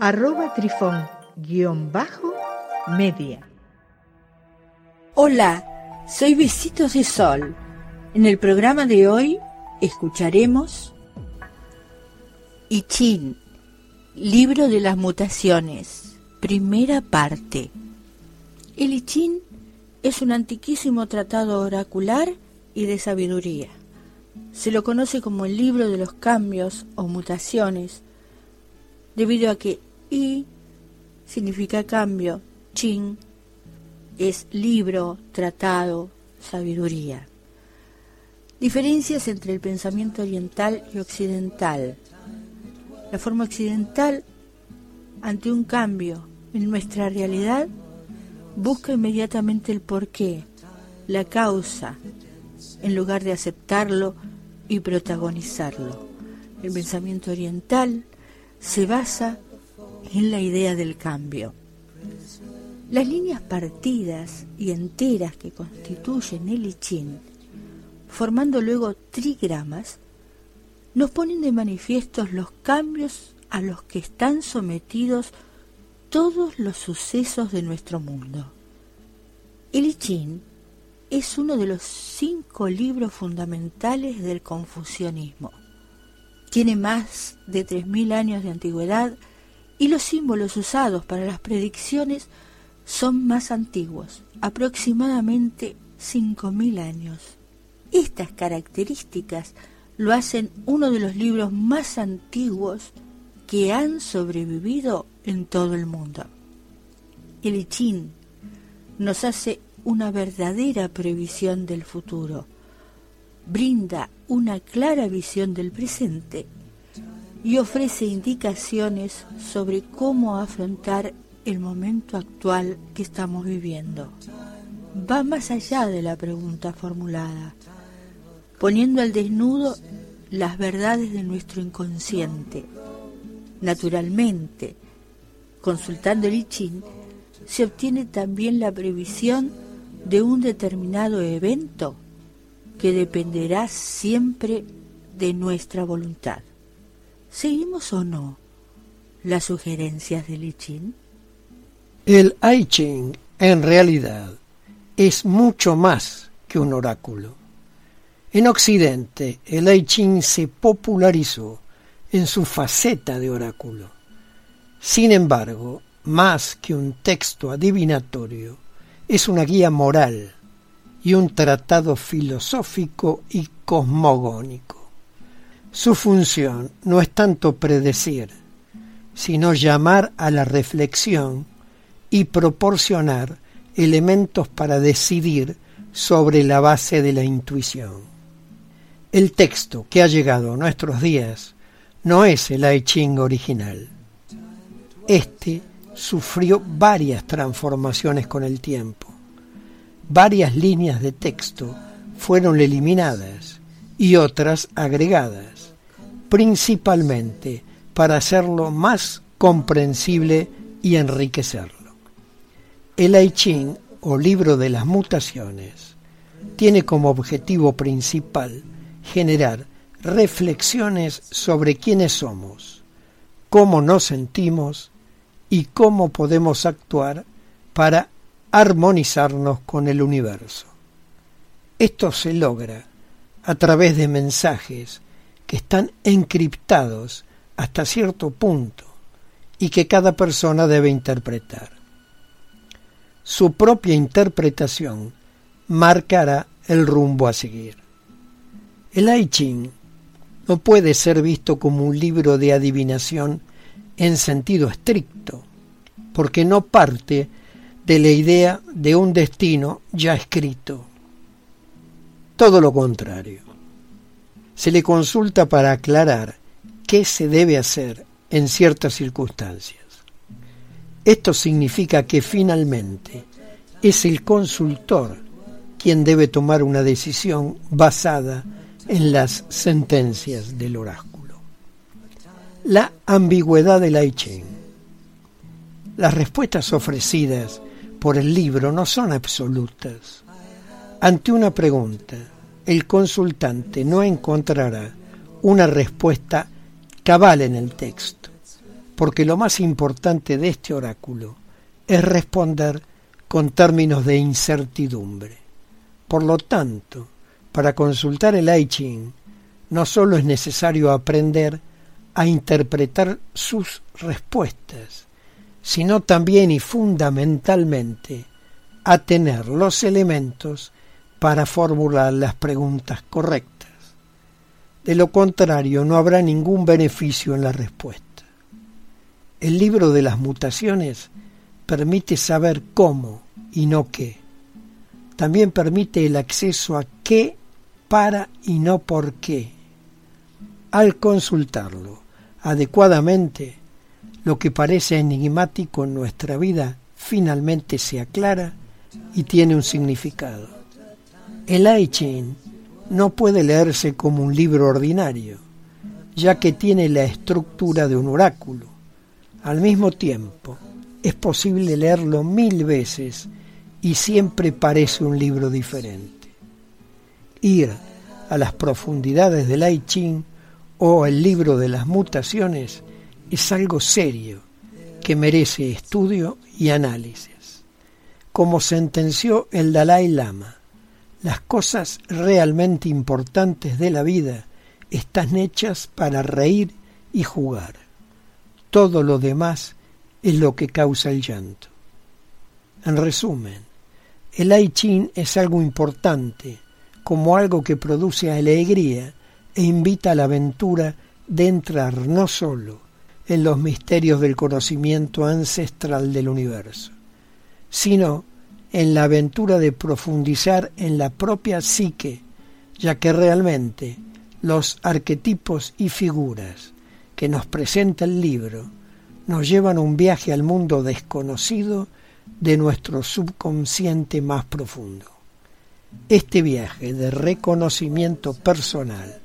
arroba trifón guion bajo media. Hola, soy Besitos de Sol. En el programa de hoy escucharemos I Ching, Libro de las Mutaciones, primera parte. El I Ching es un antiquísimo tratado oracular y de sabiduría. Se lo conoce como el libro de los cambios o mutaciones, debido a que y significa cambio. Chin es libro, tratado, sabiduría. Diferencias entre el pensamiento oriental y occidental. La forma occidental, ante un cambio en nuestra realidad, busca inmediatamente el porqué, la causa, en lugar de aceptarlo y protagonizarlo. El pensamiento oriental se basa en la idea del cambio. Las líneas partidas y enteras que constituyen el I Ching, formando luego trigramas, nos ponen de manifiesto los cambios a los que están sometidos todos los sucesos de nuestro mundo. El I es uno de los cinco libros fundamentales del confucianismo. Tiene más de 3.000 años de antigüedad y los símbolos usados para las predicciones son más antiguos, aproximadamente 5.000 años. Estas características lo hacen uno de los libros más antiguos que han sobrevivido en todo el mundo. El I Ching nos hace una verdadera previsión del futuro, brinda una clara visión del presente y ofrece indicaciones sobre cómo afrontar el momento actual que estamos viviendo. Va más allá de la pregunta formulada, poniendo al desnudo las verdades de nuestro inconsciente. Naturalmente, consultando el I Ching, se obtiene también la previsión de un determinado evento que dependerá siempre de nuestra voluntad. ¿Seguimos o no las sugerencias del I Ching? El I Ching, en realidad, es mucho más que un oráculo. En Occidente, el I Ching se popularizó en su faceta de oráculo. Sin embargo, más que un texto adivinatorio, es una guía moral y un tratado filosófico y cosmogónico. Su función no es tanto predecir, sino llamar a la reflexión y proporcionar elementos para decidir sobre la base de la intuición. El texto que ha llegado a nuestros días no es el I original. Este sufrió varias transformaciones con el tiempo. Varias líneas de texto fueron eliminadas y otras agregadas principalmente para hacerlo más comprensible y enriquecerlo. El I Ching, o libro de las mutaciones, tiene como objetivo principal generar reflexiones sobre quiénes somos, cómo nos sentimos y cómo podemos actuar para armonizarnos con el universo. Esto se logra a través de mensajes que están encriptados hasta cierto punto y que cada persona debe interpretar. Su propia interpretación marcará el rumbo a seguir. El I Ching no puede ser visto como un libro de adivinación en sentido estricto, porque no parte de la idea de un destino ya escrito. Todo lo contrario se le consulta para aclarar qué se debe hacer en ciertas circunstancias. Esto significa que finalmente es el consultor quien debe tomar una decisión basada en las sentencias del oráculo. La ambigüedad del I. Las respuestas ofrecidas por el libro no son absolutas. Ante una pregunta, el consultante no encontrará una respuesta cabal en el texto, porque lo más importante de este oráculo es responder con términos de incertidumbre. Por lo tanto, para consultar el I no solo es necesario aprender a interpretar sus respuestas, sino también y fundamentalmente a tener los elementos para formular las preguntas correctas. De lo contrario, no habrá ningún beneficio en la respuesta. El libro de las mutaciones permite saber cómo y no qué. También permite el acceso a qué, para y no por qué. Al consultarlo adecuadamente, lo que parece enigmático en nuestra vida finalmente se aclara y tiene un significado. El I Ching no puede leerse como un libro ordinario, ya que tiene la estructura de un oráculo. Al mismo tiempo, es posible leerlo mil veces y siempre parece un libro diferente. Ir a las profundidades del I Ching o el libro de las mutaciones es algo serio que merece estudio y análisis. Como sentenció el Dalai Lama, las cosas realmente importantes de la vida están hechas para reír y jugar. Todo lo demás es lo que causa el llanto. En resumen, el I Ching es algo importante, como algo que produce alegría e invita a la aventura de entrar no solo en los misterios del conocimiento ancestral del universo, sino en la aventura de profundizar en la propia psique, ya que realmente los arquetipos y figuras que nos presenta el libro nos llevan un viaje al mundo desconocido de nuestro subconsciente más profundo. Este viaje de reconocimiento personal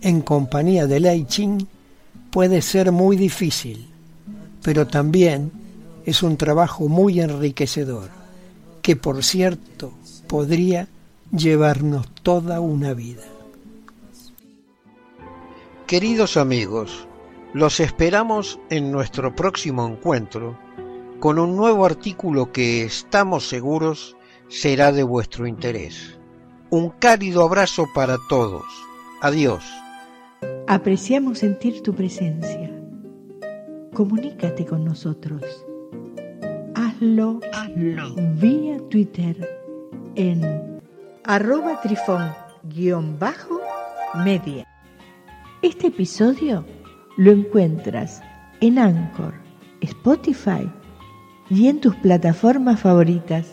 en compañía de Lai Ching puede ser muy difícil, pero también es un trabajo muy enriquecedor que por cierto podría llevarnos toda una vida. Queridos amigos, los esperamos en nuestro próximo encuentro con un nuevo artículo que estamos seguros será de vuestro interés. Un cálido abrazo para todos. Adiós. Apreciamos sentir tu presencia. Comunícate con nosotros hazlo, vía Twitter en arroba trifón-media. Este episodio lo encuentras en Anchor, Spotify y en tus plataformas favoritas.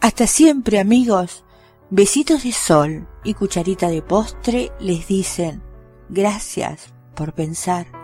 Hasta siempre amigos. Besitos de sol y cucharita de postre les dicen gracias por pensar.